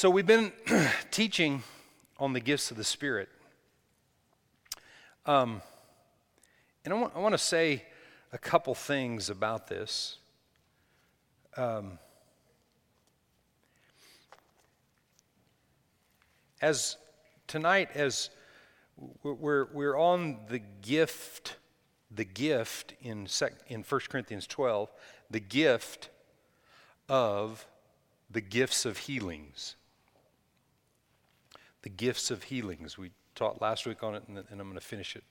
So, we've been teaching on the gifts of the Spirit. Um, and I want, I want to say a couple things about this. Um, as tonight, as we're, we're on the gift, the gift in, sec, in 1 Corinthians 12, the gift of the gifts of healings. The gifts of healings. We taught last week on it, and, and I'm going to finish it,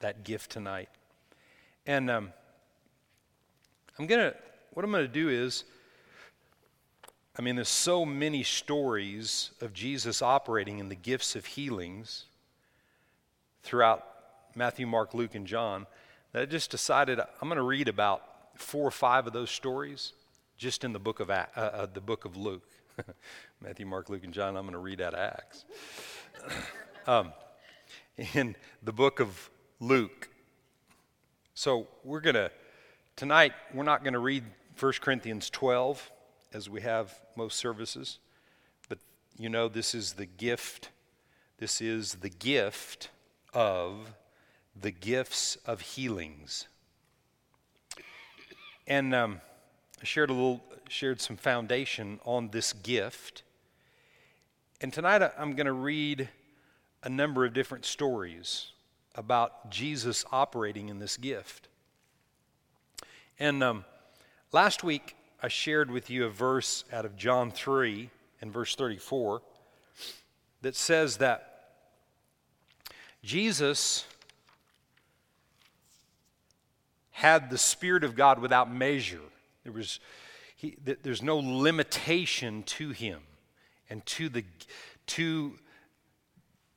that gift tonight. And um, I'm going to, what I'm going to do is, I mean, there's so many stories of Jesus operating in the gifts of healings throughout Matthew, Mark, Luke, and John that I just decided I'm going to read about four or five of those stories just in the book of, uh, uh, the book of Luke. Matthew, Mark, Luke, and John, I'm going to read out of Acts. um, in the book of Luke. So we're going to, tonight, we're not going to read 1 Corinthians 12 as we have most services, but you know, this is the gift. This is the gift of the gifts of healings. And um, I shared a little, shared some foundation on this gift. And tonight I'm going to read a number of different stories about Jesus operating in this gift. And um, last week I shared with you a verse out of John 3 and verse 34 that says that Jesus had the Spirit of God without measure. There was, he, there's no limitation to him and to the, to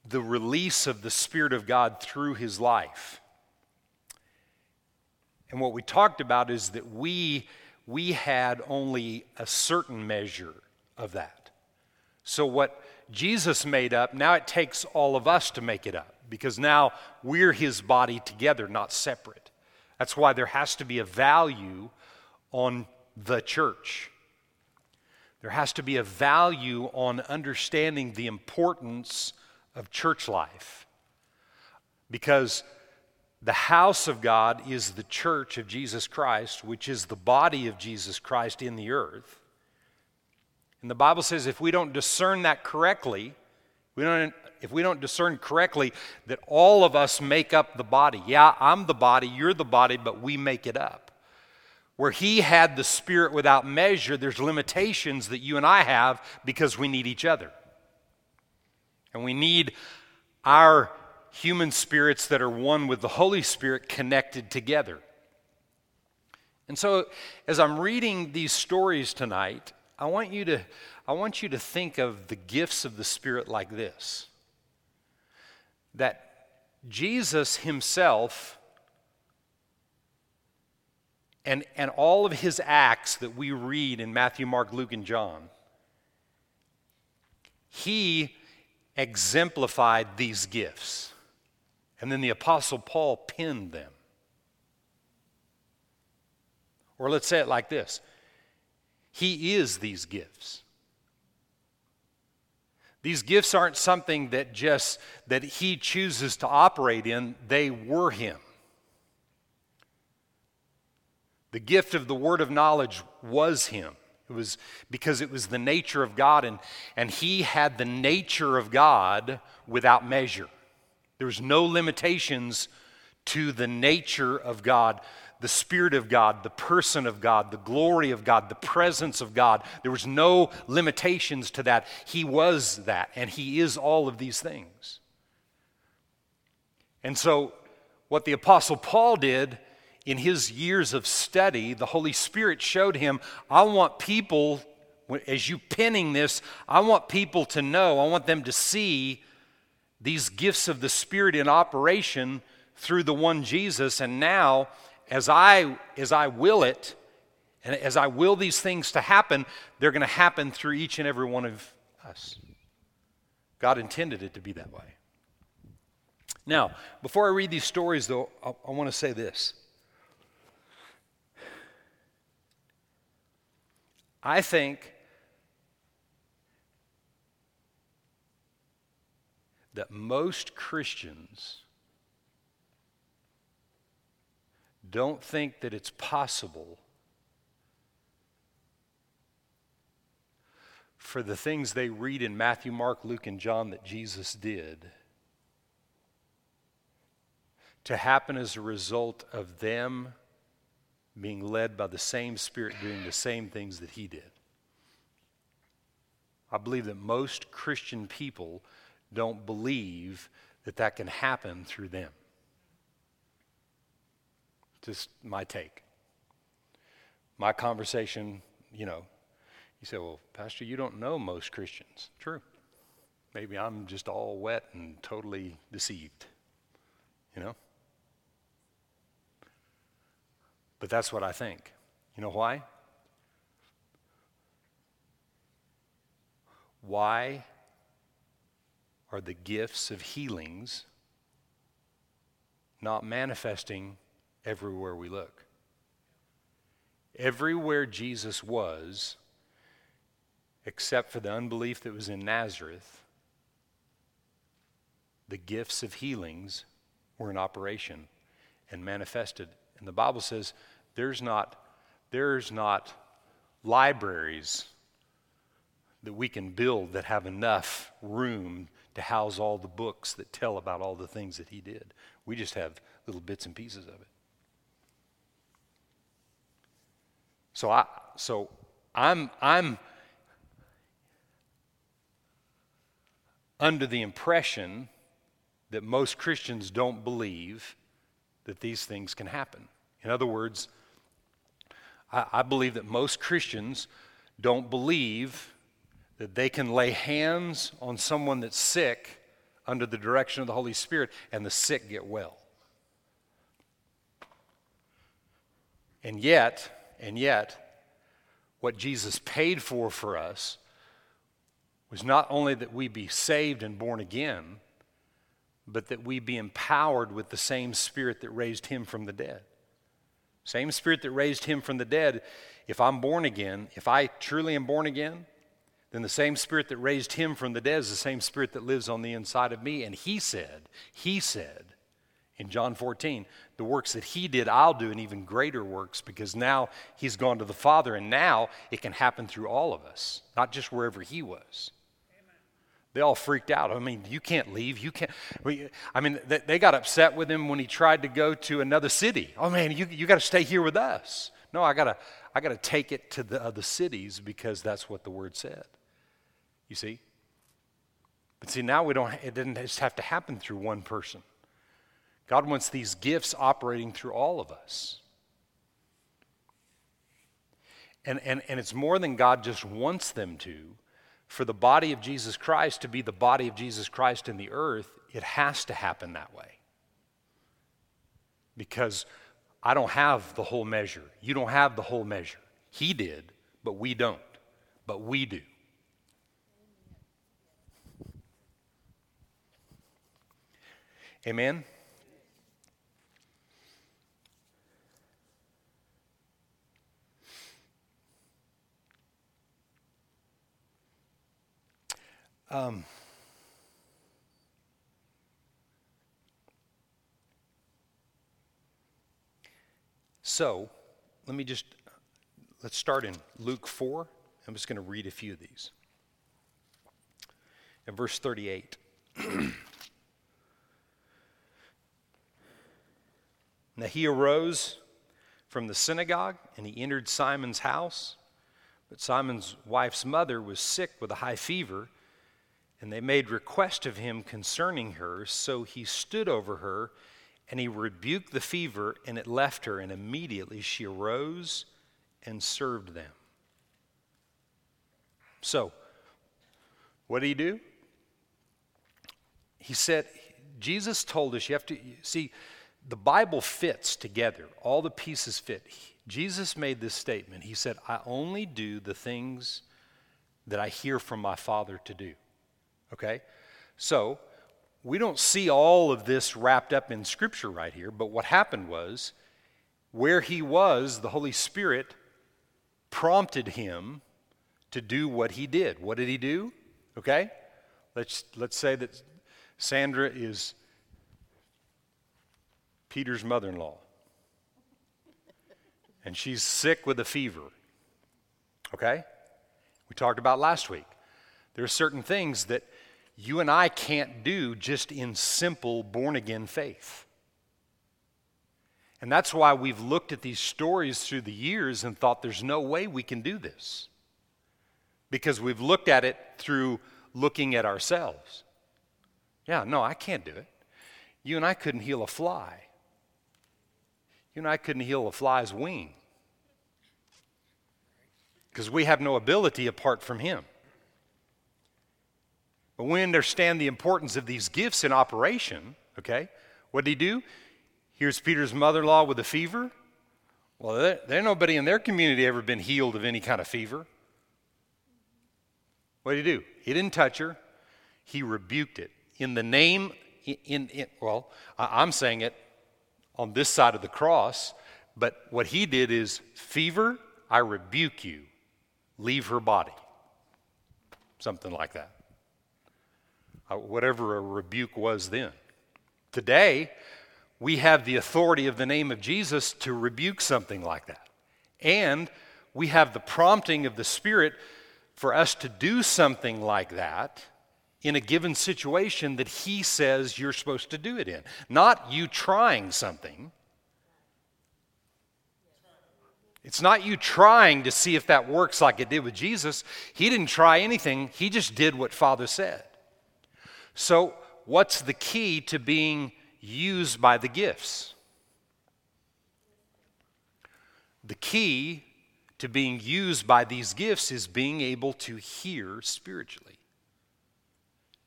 the release of the Spirit of God through his life. And what we talked about is that we, we had only a certain measure of that. So, what Jesus made up, now it takes all of us to make it up because now we're his body together, not separate. That's why there has to be a value on the church. There has to be a value on understanding the importance of church life. Because the house of God is the church of Jesus Christ, which is the body of Jesus Christ in the earth. And the Bible says if we don't discern that correctly, we don't, if we don't discern correctly that all of us make up the body. Yeah, I'm the body, you're the body, but we make it up. Where he had the Spirit without measure, there's limitations that you and I have because we need each other. And we need our human spirits that are one with the Holy Spirit connected together. And so, as I'm reading these stories tonight, I want you to, I want you to think of the gifts of the Spirit like this that Jesus himself and, and all of his acts that we read in Matthew, Mark, Luke, and John, he exemplified these gifts. And then the Apostle Paul pinned them. Or let's say it like this He is these gifts. These gifts aren't something that just that he chooses to operate in, they were him. The gift of the word of knowledge was him. It was because it was the nature of God, and, and he had the nature of God without measure. There was no limitations to the nature of God, the Spirit of God, the person of God, the glory of God, the presence of God. There was no limitations to that. He was that, and He is all of these things. And so, what the Apostle Paul did in his years of study, the Holy Spirit showed him, I want people, as you penning this, I want people to know, I want them to see these gifts of the Spirit in operation through the one Jesus. And now, as I, as I will it, and as I will these things to happen, they're going to happen through each and every one of us. God intended it to be that way. Now, before I read these stories, though, I, I want to say this. I think that most Christians don't think that it's possible for the things they read in Matthew, Mark, Luke, and John that Jesus did to happen as a result of them being led by the same Spirit doing the same things that He did. I believe that most Christian people don't believe that that can happen through them. Just my take. My conversation, you know, you say, well, Pastor, you don't know most Christians. True. Maybe I'm just all wet and totally deceived, you know? But that's what I think. You know why? Why are the gifts of healings not manifesting everywhere we look? Everywhere Jesus was, except for the unbelief that was in Nazareth, the gifts of healings were in operation and manifested. And the Bible says there's not, there's not libraries that we can build that have enough room to house all the books that tell about all the things that he did. We just have little bits and pieces of it. So I so I'm I'm under the impression that most Christians don't believe that these things can happen. In other words, I, I believe that most Christians don't believe that they can lay hands on someone that's sick under the direction of the Holy Spirit and the sick get well. And yet, and yet, what Jesus paid for for us was not only that we be saved and born again, but that we be empowered with the same spirit that raised him from the dead. Same spirit that raised him from the dead. If I'm born again, if I truly am born again, then the same spirit that raised him from the dead is the same spirit that lives on the inside of me. And he said, he said in John 14, the works that he did, I'll do, and even greater works, because now he's gone to the Father, and now it can happen through all of us, not just wherever he was. They all freaked out. I mean, you can't leave. You can't. I mean, they got upset with him when he tried to go to another city. Oh man, you, you got to stay here with us. No, I gotta I gotta take it to the other cities because that's what the word said. You see. But see, now we don't. It didn't just have to happen through one person. God wants these gifts operating through all of us. And, and, and it's more than God just wants them to for the body of Jesus Christ to be the body of Jesus Christ in the earth, it has to happen that way. Because I don't have the whole measure. You don't have the whole measure. He did, but we don't. But we do. Amen? Um, so, let me just, let's start in Luke 4. I'm just going to read a few of these. In verse 38. now he arose from the synagogue and he entered Simon's house. But Simon's wife's mother was sick with a high fever and they made request of him concerning her. So he stood over her, and he rebuked the fever, and it left her. And immediately she arose and served them. So, what did he do? He said, Jesus told us you have to see, the Bible fits together, all the pieces fit. Jesus made this statement. He said, I only do the things that I hear from my Father to do. Okay? So, we don't see all of this wrapped up in Scripture right here, but what happened was where he was, the Holy Spirit prompted him to do what he did. What did he do? Okay? Let's, let's say that Sandra is Peter's mother in law. And she's sick with a fever. Okay? We talked about last week. There are certain things that you and I can't do just in simple born again faith. And that's why we've looked at these stories through the years and thought there's no way we can do this. Because we've looked at it through looking at ourselves. Yeah, no, I can't do it. You and I couldn't heal a fly. You and I couldn't heal a fly's wing because we have no ability apart from Him. But we understand the importance of these gifts in operation, okay? What did he do? Here's Peter's mother in law with a fever. Well, there, nobody in their community ever been healed of any kind of fever. What did he do? He didn't touch her, he rebuked it. In the name, in, in well, I'm saying it on this side of the cross, but what he did is, fever, I rebuke you. Leave her body. Something like that. Uh, whatever a rebuke was then. Today, we have the authority of the name of Jesus to rebuke something like that. And we have the prompting of the Spirit for us to do something like that in a given situation that He says you're supposed to do it in. Not you trying something. It's not you trying to see if that works like it did with Jesus. He didn't try anything, He just did what Father said. So, what's the key to being used by the gifts? The key to being used by these gifts is being able to hear spiritually.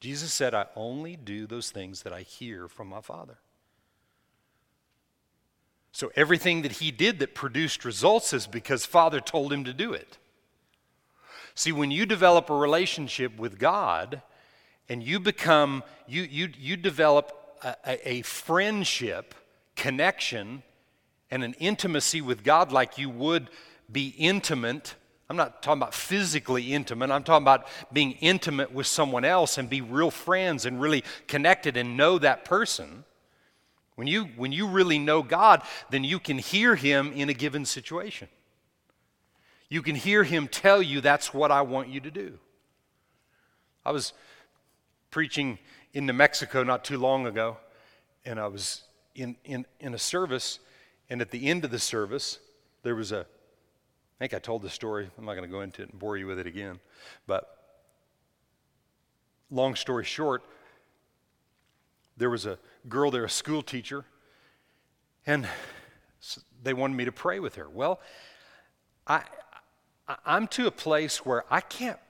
Jesus said, I only do those things that I hear from my Father. So everything that he did that produced results is because Father told him to do it. See, when you develop a relationship with God and you become, you, you, you develop a, a friendship, connection, and an intimacy with God like you would be intimate I'm not talking about physically intimate. I'm talking about being intimate with someone else and be real friends and really connected and know that person. When you, when you really know God, then you can hear Him in a given situation. You can hear Him tell you, that's what I want you to do. I was preaching in New Mexico not too long ago, and I was in, in, in a service, and at the end of the service, there was a I think I told the story. I'm not going to go into it and bore you with it again. But long story short, there was a girl there, a school teacher, and they wanted me to pray with her. Well, I, I'm to a place where I can't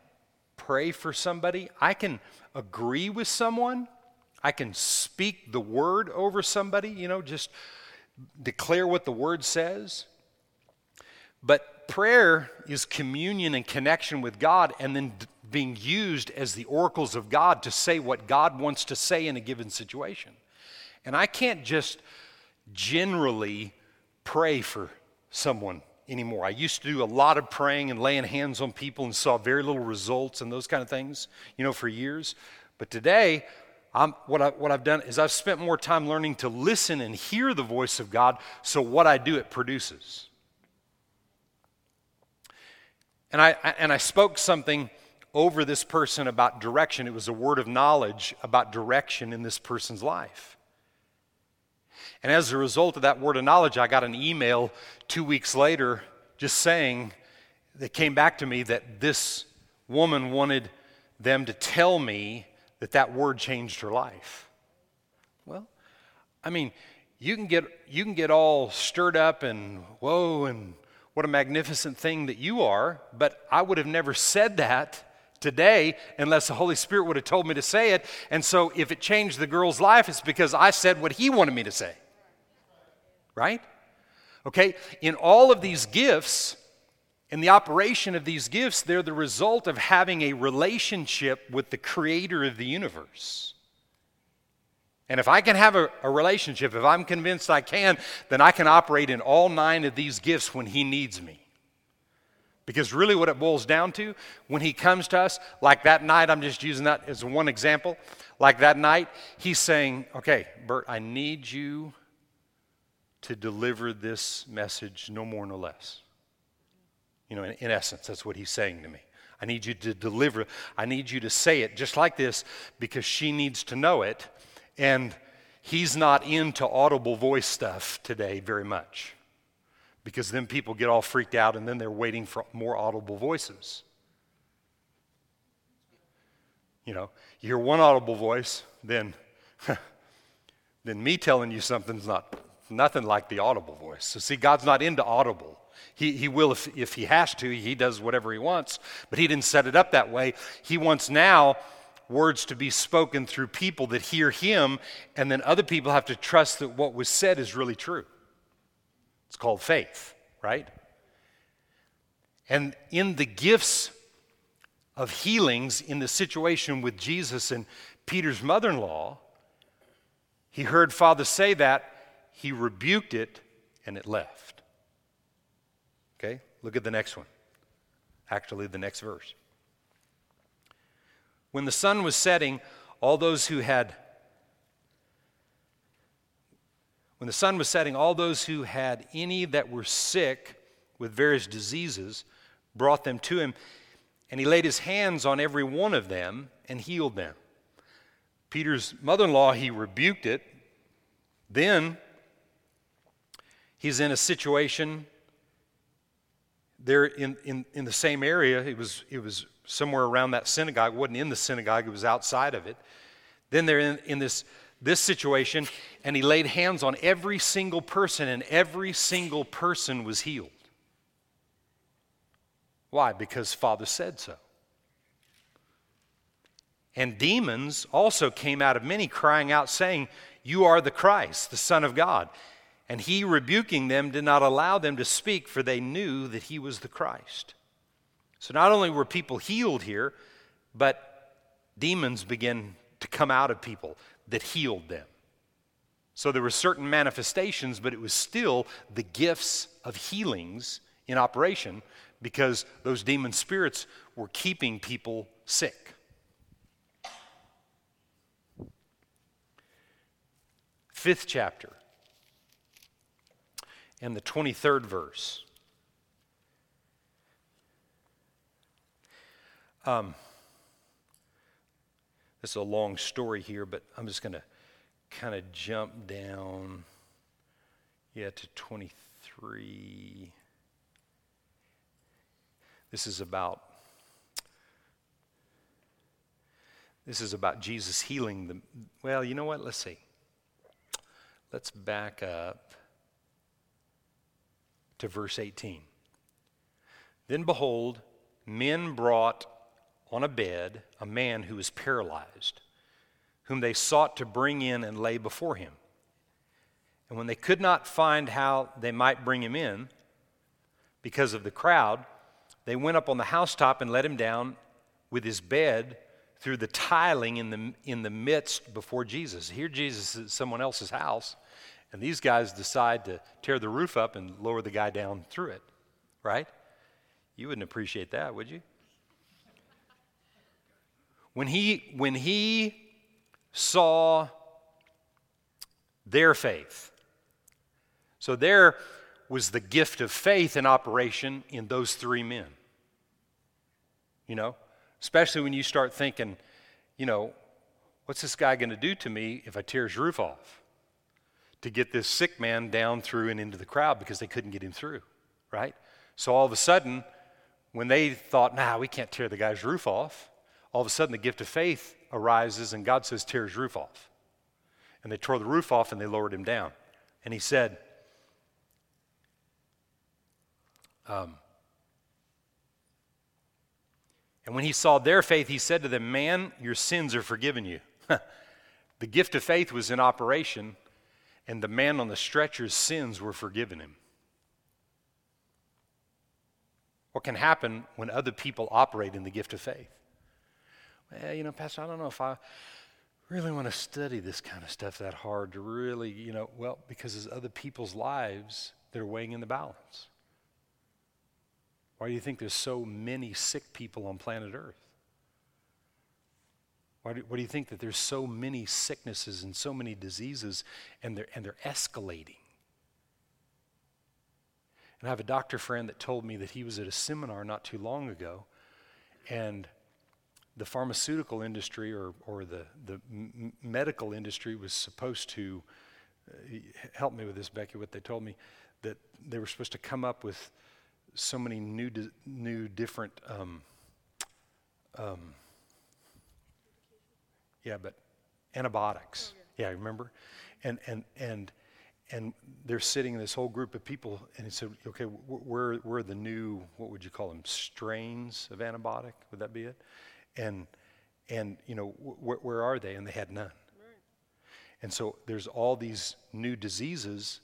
pray for somebody. I can agree with someone. I can speak the word over somebody, you know, just declare what the word says. But prayer is communion and connection with God and then d- being used as the oracles of God to say what God wants to say in a given situation. And I can't just generally pray for someone anymore. I used to do a lot of praying and laying hands on people and saw very little results and those kind of things, you know, for years. But today, I'm, what, I, what I've done is I've spent more time learning to listen and hear the voice of God, so what I do, it produces. And I, and I spoke something over this person about direction. It was a word of knowledge about direction in this person's life. And as a result of that word of knowledge, I got an email two weeks later just saying, that came back to me that this woman wanted them to tell me that that word changed her life. Well, I mean, you can get, you can get all stirred up and whoa and what a magnificent thing that you are, but I would have never said that today unless the Holy Spirit would have told me to say it. And so if it changed the girl's life, it's because I said what he wanted me to say. Right? Okay? In all of these gifts, in the operation of these gifts, they're the result of having a relationship with the creator of the universe. And if I can have a, a, relationship, if I'm convinced I can, then I can operate in all nine of these gifts when He needs me. Because really, what it boils down to, when he comes to us, like that night, I'm just using that as one example, like that night, he's saying, Okay, Bert, I need you to deliver this message, no more, no less. You know, in, in essence, that's what he's saying to me. I need you to deliver, I need you to say it just like this because she needs to know it. And he's not into audible voice stuff today very much because then people get all freaked out and then they're waiting for more audible voices. You know, you hear one audible voice, then, then me telling you something's not nothing like the audible voice. So, see, God's not into audible. He, he will if, if he has to, he does whatever he wants, but he didn't set it up that way. He wants now words to be spoken through people that hear him, and then other people have to trust that what was said is really true. It's called faith, right? And in the gifts of healings in the situation with Jesus and Peter's mother in law, he heard Father say that, he rebuked it, and it left. Okay, look at the next one. Actually, the next verse. When the sun was setting, all those who had When the sun was setting, all those who had any that were sick with various diseases brought them to him, and he laid his hands on every one of them and healed them. Peter's mother in law, he rebuked it. Then he's in a situation there in, in, in the same area. It was, it was somewhere around that synagogue. It wasn't in the synagogue, it was outside of it. Then they're in, in this this situation, and he laid hands on every single person, and every single person was healed. Why? Because Father said so. And demons also came out of many, crying out, saying, You are the Christ, the Son of God. And he, rebuking them, did not allow them to speak, for they knew that he was the Christ. So not only were people healed here, but demons began to come out of people that healed them. So there were certain manifestations, but it was still the gifts of healings in operation because those demon spirits were keeping people sick. Fifth chapter and the 23rd verse. Um, is a long story here, but I'm just going to kind of jump down, yeah, to 23. This is about this is about Jesus healing the well, you know what? Let's see. Let's back up to verse 18. Then behold, men brought on a bed a man who was paralyzed, whom they sought to bring in and lay before him. And when they could not find how they might bring him in because of the crowd, they went up on the housetop and let him down with his bed through the tiling in the, in the midst before Jesus. Here, Jesus is someone else's house, and these guys decide to tear the roof up and lower the guy down through it, right? You wouldn't appreciate that, would you? When he, when he saw their faith, so there was the gift of faith in operation in those three men. You know, especially when you start thinking, you know, what's this guy going to do to me if I tear his roof off? To get this sick man down through and into the crowd because they couldn't get him through, right? So all of a sudden, when they thought, nah, we can't tear the guy's roof off, all of a sudden the gift of faith arises and God says, tear his roof off. And they tore the roof off and they lowered him down. And he said, um, and when he saw their faith, he said to them, Man, your sins are forgiven you. the gift of faith was in operation, and the man on the stretcher's sins were forgiven him. What can happen when other people operate in the gift of faith? Well, you know, Pastor, I don't know if I really want to study this kind of stuff that hard to really, you know, well, because there's other people's lives that are weighing in the balance. Why do you think there's so many sick people on planet Earth? Why do, why do you think that there's so many sicknesses and so many diseases and they're, and they're escalating? And I have a doctor friend that told me that he was at a seminar not too long ago, and the pharmaceutical industry or, or the, the m- medical industry was supposed to uh, help me with this, Becky, what they told me that they were supposed to come up with so many new, di- new different, um, um, yeah, but antibiotics. Oh, yeah. yeah, remember? And, and, and, and they're sitting in this whole group of people, and he said, okay, where, where are the new, what would you call them, strains of antibiotic? Would that be it? And, and you know, wh- where are they? And they had none. And so there's all these new diseases,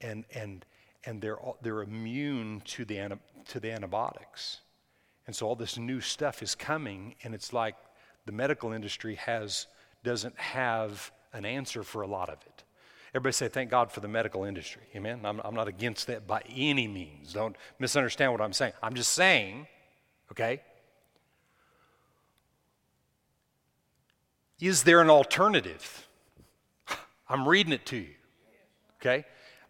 and, and, and they're, all, they're immune to the, anti, to the antibiotics. And so all this new stuff is coming, and it's like the medical industry has, doesn't have an answer for a lot of it. Everybody say, thank God for the medical industry. Amen? I'm, I'm not against that by any means. Don't misunderstand what I'm saying. I'm just saying, okay? Is there an alternative? I'm reading it to you, okay?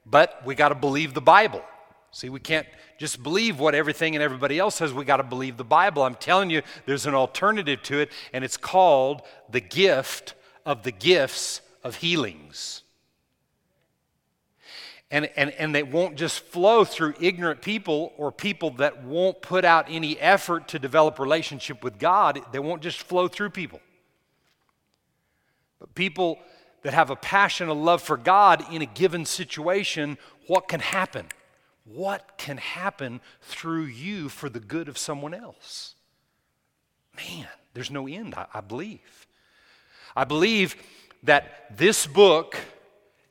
But we got to believe the Bible. See, we can't just believe what everything and everybody else says. We got to believe the Bible. I'm telling you, there's an alternative to it, and it's called the gift of the gifts of healings and, and, and they won't just flow through ignorant people or people that won't put out any effort to develop relationship with God. They won't just flow through people. But people that have a passion, a love for God in a given situation, what can happen? What can happen through you for the good of someone else? Man, there's no end, I, I believe. I believe that this book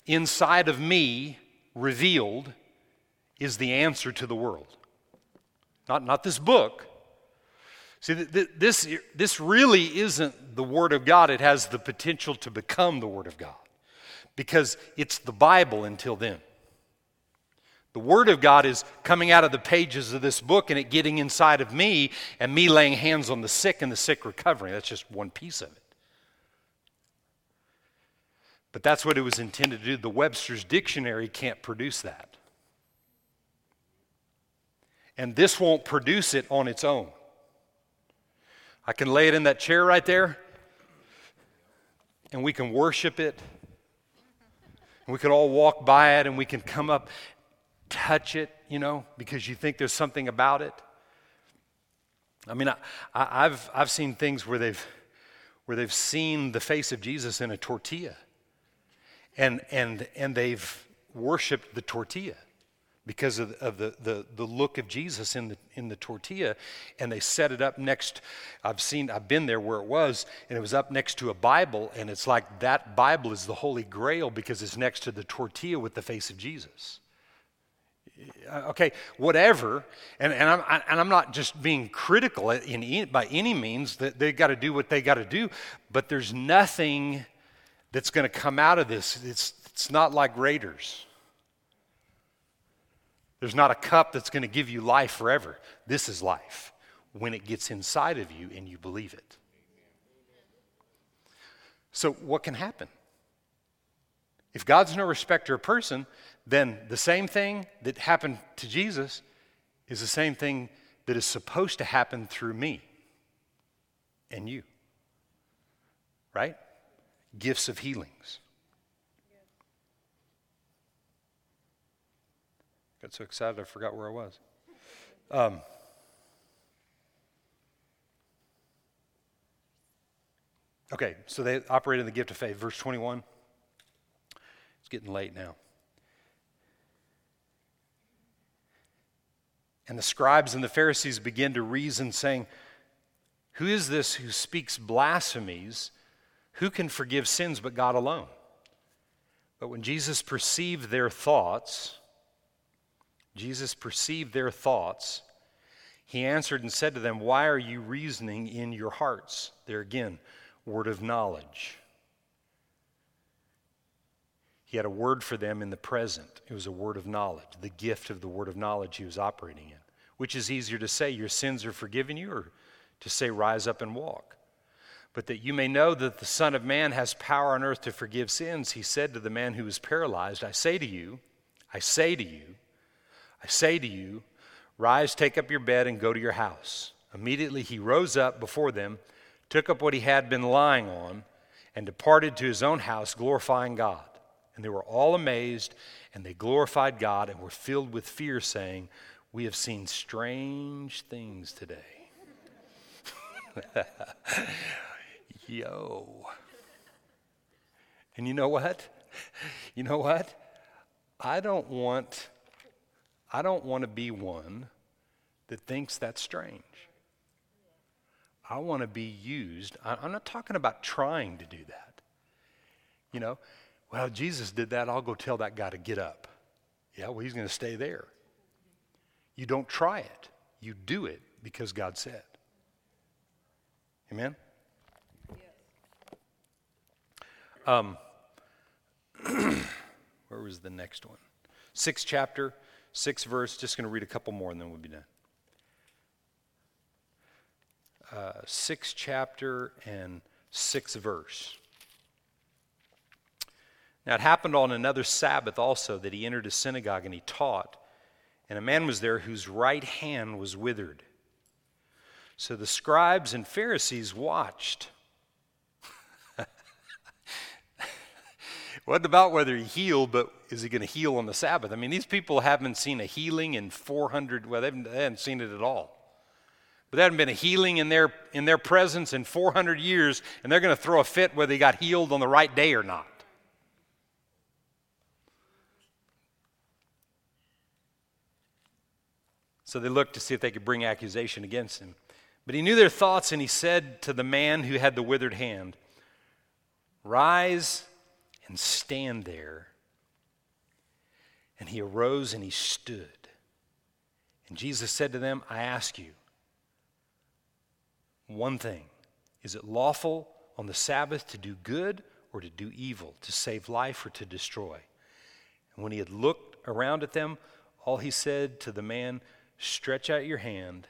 inside of me revealed is the answer to the world. Not, not this book. See, this, this really isn't the Word of God. It has the potential to become the Word of God because it's the Bible until then. The Word of God is coming out of the pages of this book and it getting inside of me and me laying hands on the sick and the sick recovering. That's just one piece of it. But that's what it was intended to do. The Webster's Dictionary can't produce that. And this won't produce it on its own. I can lay it in that chair right there, and we can worship it. And we can all walk by it, and we can come up, touch it, you know, because you think there's something about it. I mean, I, have I've seen things where they've, where they've seen the face of Jesus in a tortilla and, and, and they've worshiped the tortilla because of, of the, the, the look of Jesus in the, in the tortilla. And they set it up next, I've seen, I've been there where it was, and it was up next to a Bible, and it's like that Bible is the Holy Grail because it's next to the tortilla with the face of Jesus. Uh, okay, whatever, and, and, I'm, and I'm not just being critical in, by any means, that they got to do what they got to do, but there's nothing that's going to come out of this. It's, it's not like Raiders. There's not a cup that's going to give you life forever. This is life when it gets inside of you and you believe it. So, what can happen? If God's no respecter of person, then the same thing that happened to Jesus is the same thing that is supposed to happen through me and you. Right? gifts of healings. Got so excited I forgot where I was. Um, okay, so they operated in the gift of faith. Verse 21. It's getting late now. And the scribes and the Pharisees begin to reason, saying, Who is this who speaks blasphemies? Who can forgive sins but God alone? But when Jesus perceived their thoughts, Jesus perceived their thoughts, he answered and said to them, Why are you reasoning in your hearts? There again, word of knowledge. He had a word for them in the present. It was a word of knowledge, the gift of the word of knowledge he was operating in, Which is easier to say, Your sins are forgiven you, or to say, Rise up and walk? But that you may know that the Son of Man has power on earth to forgive sins, he said to the man who was paralyzed, I say to you, I say to you, I say to you, rise, take up your bed, and go to your house. Immediately he rose up before them, took up what he had been lying on, and departed to his own house, glorifying God. And they were all amazed, and they glorified God and were filled with fear, saying, We have seen strange things today. Yo. And you know what? You know what? I don't want I don't want to be one that thinks that's strange. I want to be used. I'm not talking about trying to do that. You know, well, Jesus did that. I'll go tell that guy to get up. Yeah, well, he's going to stay there. You don't try it, you do it because God said. Amen? Um, where was the next one? Sixth chapter, sixth verse. Just going to read a couple more and then we'll be done. Uh, chapter and sixth verse. Now it happened on another Sabbath also that he entered a synagogue and he taught, and a man was there whose right hand was withered. So the scribes and Pharisees watched. Wasn't about whether he healed, but is he going to heal on the Sabbath? I mean, these people haven't seen a healing in 400, well, they haven't, seen it at all. But there hadn't been a healing in their, in their presence in 400 years, and they're going to throw a fit whether he got healed on the right day or not. So they looked to see if they could bring accusation against him. But he knew their thoughts, and he said to the man who had the withered hand, Rise and stand there. And he arose and he stood. And Jesus said to them, I ask you one thing Is it lawful on the Sabbath to do good or to do evil, to save life or to destroy? And when he had looked around at them, all he said to the man, Stretch out your hand.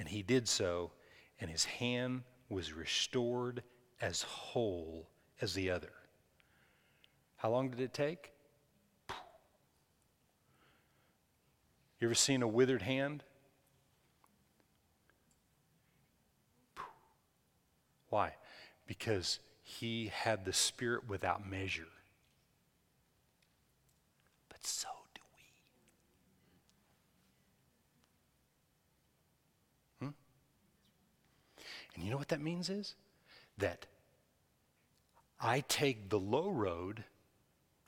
And he did so, and his hand was restored as whole as the other. How long did it take? You ever seen a withered hand? Why? Because he had the Spirit without measure. But so do we. Hmm? And you know what that means is? That I take the low road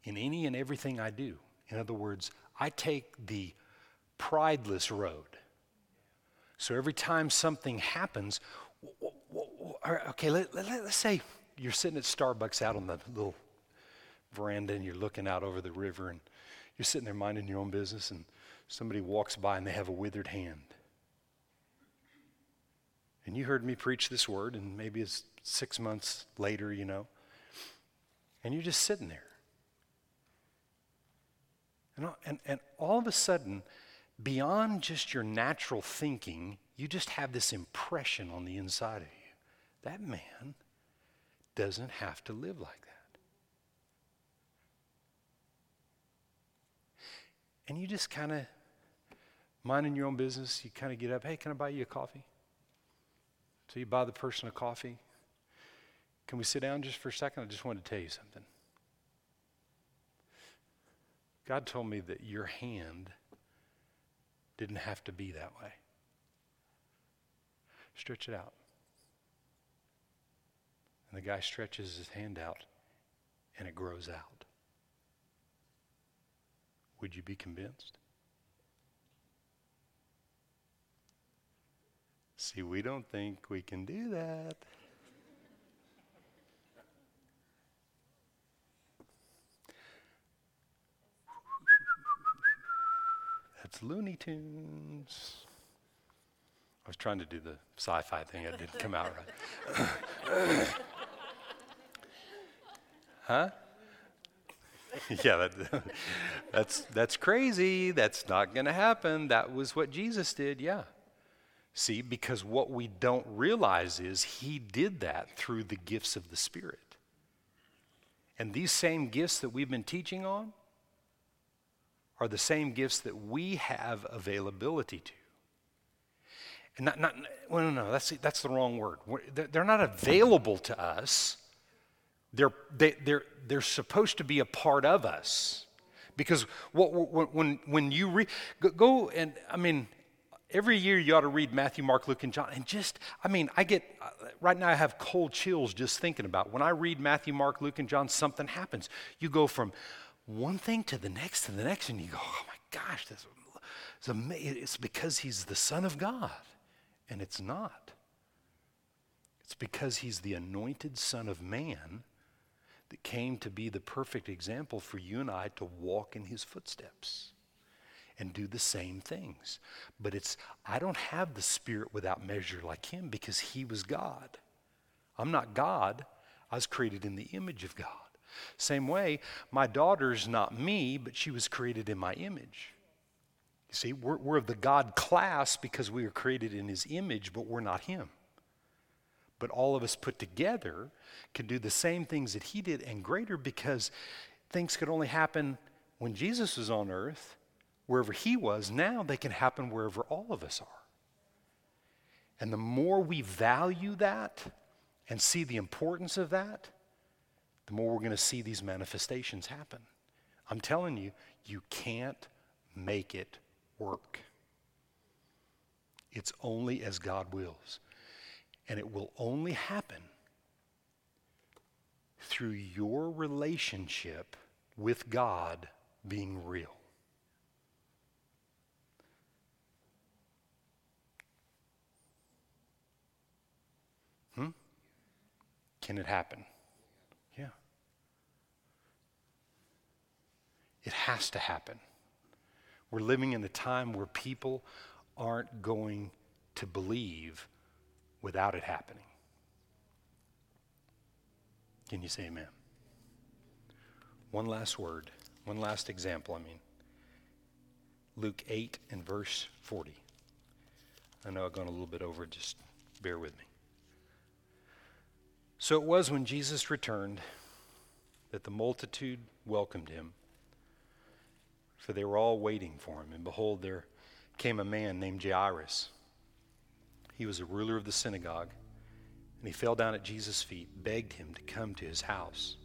in any and everything I do. In other words, I take the prideless road. So every time something happens, okay, let, let, let's say you're sitting at Starbucks out on the little veranda and you're looking out over the river and you're sitting there minding your own business and somebody walks by and they have a withered hand. And you heard me preach this word, and maybe it's six months later, you know, and you're just sitting there. And, and, and all of a sudden, beyond just your natural thinking, you just have this impression on the inside of you. That man doesn't have to live like that. And you just kind of minding your own business, you kind of get up, hey, can I buy you a coffee? So you buy the person a coffee. Can we sit down just for a second? I just wanted to tell you something. God told me that your hand didn't have to be that way. Stretch it out. And the guy stretches his hand out and it grows out. Would you be convinced? See, we don't think we can do that. That's Looney Tunes. I was trying to do the sci fi thing, it didn't come out right. huh? yeah, that, that's, that's crazy. That's not going to happen. That was what Jesus did, yeah. See, because what we don't realize is he did that through the gifts of the Spirit. And these same gifts that we've been teaching on are the same gifts that we have availability to. And not, not well, no, no, that's, that's the wrong word. They're not available to us. They're, they, they're, they're supposed to be a part of us. Because what, when, when you read, go and, I mean, every year you ought to read Matthew, Mark, Luke, and John. And just, I mean, I get, uh, right now I have cold chills just thinking about when I read Matthew, Mark, Luke, and John, something happens. You go from one thing to the next to the next, and you go, oh my gosh, this, it's, amazing. it's because he's the Son of God. And it's not. It's because he's the anointed Son of Man that came to be the perfect example for you and I to walk in his footsteps and do the same things. But it's, I don't have the Spirit without measure like Him because He was God. I'm not God, I was created in the image of God. Same way, my daughter's not me, but she was created in my image. You see, we're, we're of the God class because we were created in His image, but we're not Him. But all of us put together can do the same things that He did and greater because things could only happen when Jesus was on earth wherever he was, now they can happen wherever all of us are. And the more we value that and see the importance of that, the more we're going to see these manifestations happen. I'm telling you, you can't make it work. It's only as God wills. And it will only happen through your relationship with God being real. Hmm? Can it happen? Yeah. It has to happen. We're living in a time where people aren't going to believe without it happening. Can you say amen? One last word, one last example, I mean. Luke 8 and verse 40. I know I've gone a little bit over, just bear with me. So it was when Jesus returned that the multitude welcomed him, for they were all waiting for him. And behold, there came a man named Jairus. He was a ruler of the synagogue, and he fell down at Jesus' feet, begged him to come to his house.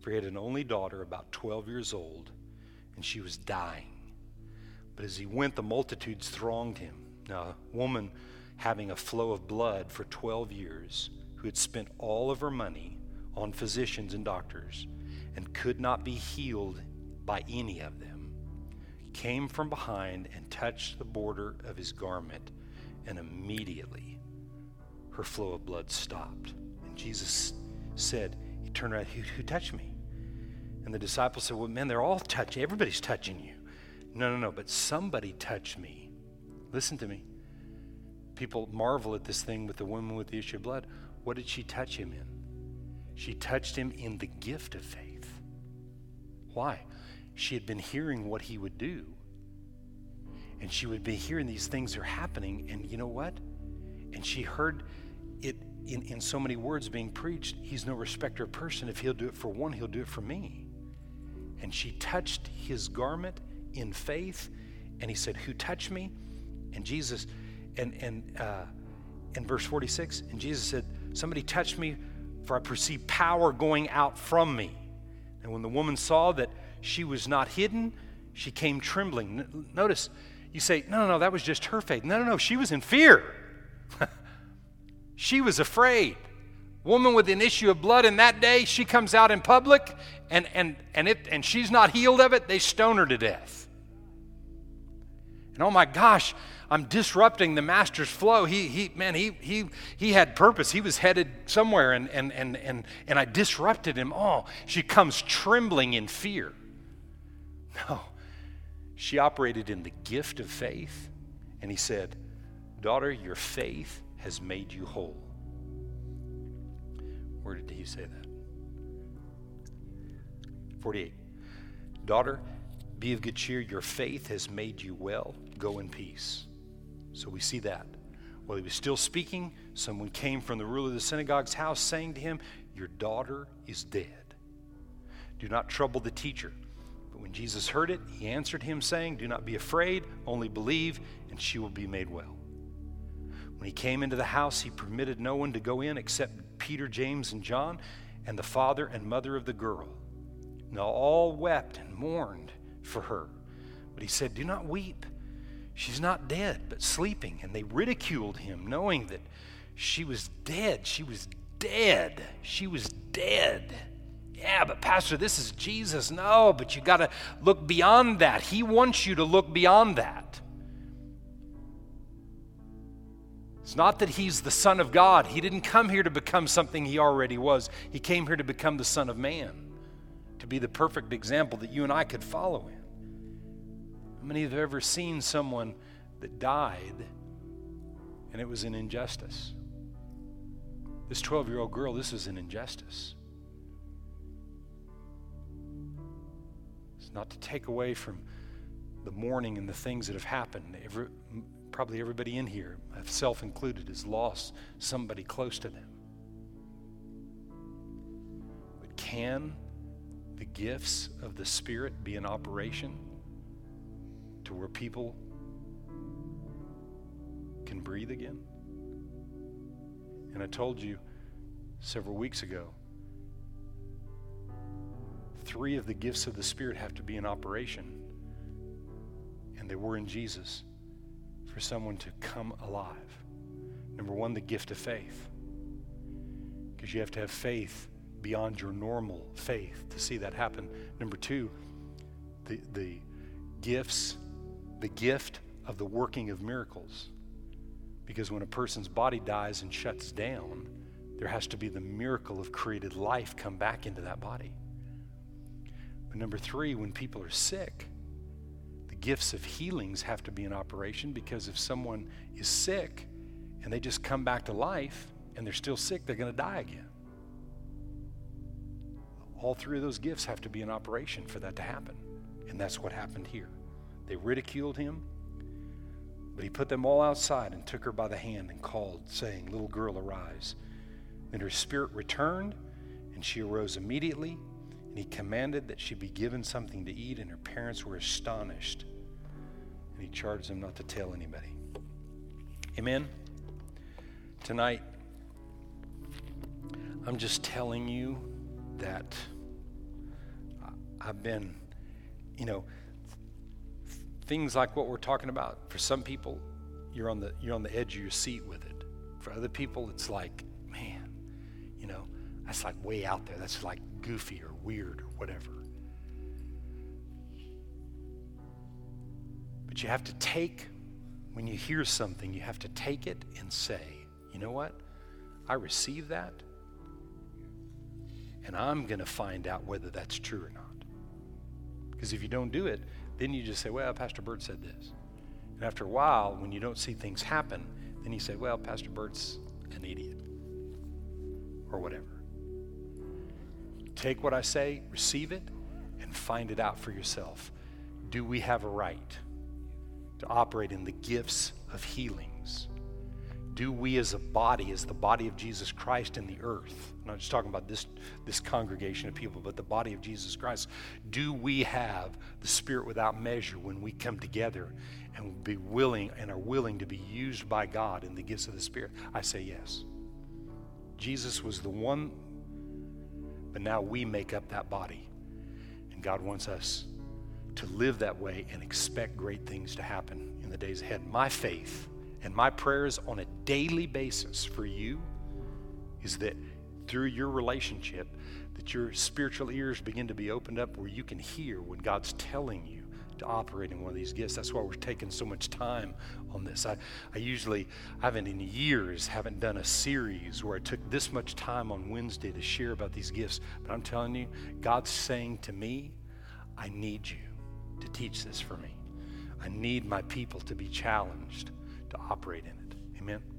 For he had an only daughter, about 12 years old, and she was dying. But as he went, the multitudes thronged him. Now, a woman having a flow of blood for 12 years, who had spent all of her money on physicians and doctors and could not be healed by any of them, came from behind and touched the border of his garment, and immediately her flow of blood stopped. And Jesus said, He turned around, Who, who touched me? And the disciples said, Well, man, they're all touching. Everybody's touching you. No, no, no, but somebody touched me. Listen to me. People marvel at this thing with the woman with the issue of blood. What did she touch him in? She touched him in the gift of faith. Why? She had been hearing what he would do. And she would be hearing these things are happening. And you know what? And she heard it in, in so many words being preached He's no respecter of person. If he'll do it for one, he'll do it for me. And she touched his garment in faith. And he said, Who touched me? And Jesus, and, and, uh, in verse 46, and Jesus said, Somebody touched me, for I perceived power going out from me. And when the woman saw that she was not hidden, she came trembling. Notice, you say, no, no, no, that was just her faith. No, no, no, she was in fear. she was afraid. Woman with an issue of blood in that day, she comes out in public and, and, and, it, and she's not healed of it, they stone her to death. And oh my gosh, I'm disrupting the master's flow. He, he, man, he, he, he had purpose. He was headed somewhere, and, and, and, and, and I disrupted him. Oh, she comes trembling in fear. No, she operated in the gift of faith, and he said, Daughter, your faith has made you whole. Where did he say that? 48. Daughter, be of good cheer. Your faith has made you well. Go in peace. So we see that. While he was still speaking, someone came from the ruler of the synagogue's house saying to him, Your daughter is dead. Do not trouble the teacher. When Jesus heard it, he answered him, saying, Do not be afraid, only believe, and she will be made well. When he came into the house, he permitted no one to go in except Peter, James, and John, and the father and mother of the girl. Now all wept and mourned for her. But he said, Do not weep. She's not dead, but sleeping. And they ridiculed him, knowing that she was dead. She was dead. She was dead. Yeah, but Pastor, this is Jesus. No, but you got to look beyond that. He wants you to look beyond that. It's not that he's the Son of God. He didn't come here to become something he already was. He came here to become the Son of Man, to be the perfect example that you and I could follow in. How many have ever seen someone that died and it was an injustice? This 12 year old girl, this is an injustice. Not to take away from the mourning and the things that have happened. Every, probably everybody in here, self included, has lost somebody close to them. But can the gifts of the Spirit be in operation? to where people can breathe again. And I told you several weeks ago three of the gifts of the Spirit have to be in operation, and they were in Jesus for someone to come alive. Number one, the gift of faith, because you have to have faith beyond your normal faith to see that happen. Number two, the, the gifts the gift of the working of miracles. Because when a person's body dies and shuts down, there has to be the miracle of created life come back into that body. But number three, when people are sick, the gifts of healings have to be in operation because if someone is sick and they just come back to life and they're still sick, they're going to die again. All three of those gifts have to be in operation for that to happen. And that's what happened here. They ridiculed him, but he put them all outside and took her by the hand and called, saying, Little girl, arise. Then her spirit returned, and she arose immediately, and he commanded that she be given something to eat, and her parents were astonished. And he charged them not to tell anybody. Amen? Tonight, I'm just telling you that I've been, you know, things like what we're talking about, for some people, you're on the you're on the edge of your seat with it. For other people, it's like, that's like way out there. That's like goofy or weird or whatever. But you have to take, when you hear something, you have to take it and say, you know what? I receive that, and I'm going to find out whether that's true or not. Because if you don't do it, then you just say, well, Pastor Bert said this. And after a while, when you don't see things happen, then you say, well, Pastor Bert's an idiot or whatever. Take what I say, receive it, and find it out for yourself. Do we have a right to operate in the gifts of healings? do we as a body, as the body of Jesus Christ in the earth, I'm not just talking about this, this congregation of people, but the body of Jesus Christ, do we have the Spirit without measure when we come together and be willing and are willing to be used by God in the gifts of the Spirit? I say yes. Jesus was the one, but now we make up that body. And God wants us to live that way and expect great things to happen in the days ahead. My faith and my prayers on a daily basis for you is that through your relationship, that your spiritual ears begin to be opened up where you can hear when God's telling you to operate in one of these gifts. That's why we're taking so much time on this. I, I usually, haven't in years, haven't done a series where I took this much time on Wednesday to share about these gifts. But I'm telling you, God's saying to me, I need you to teach this for me. I need my people to be challenged to operate in it. Amen.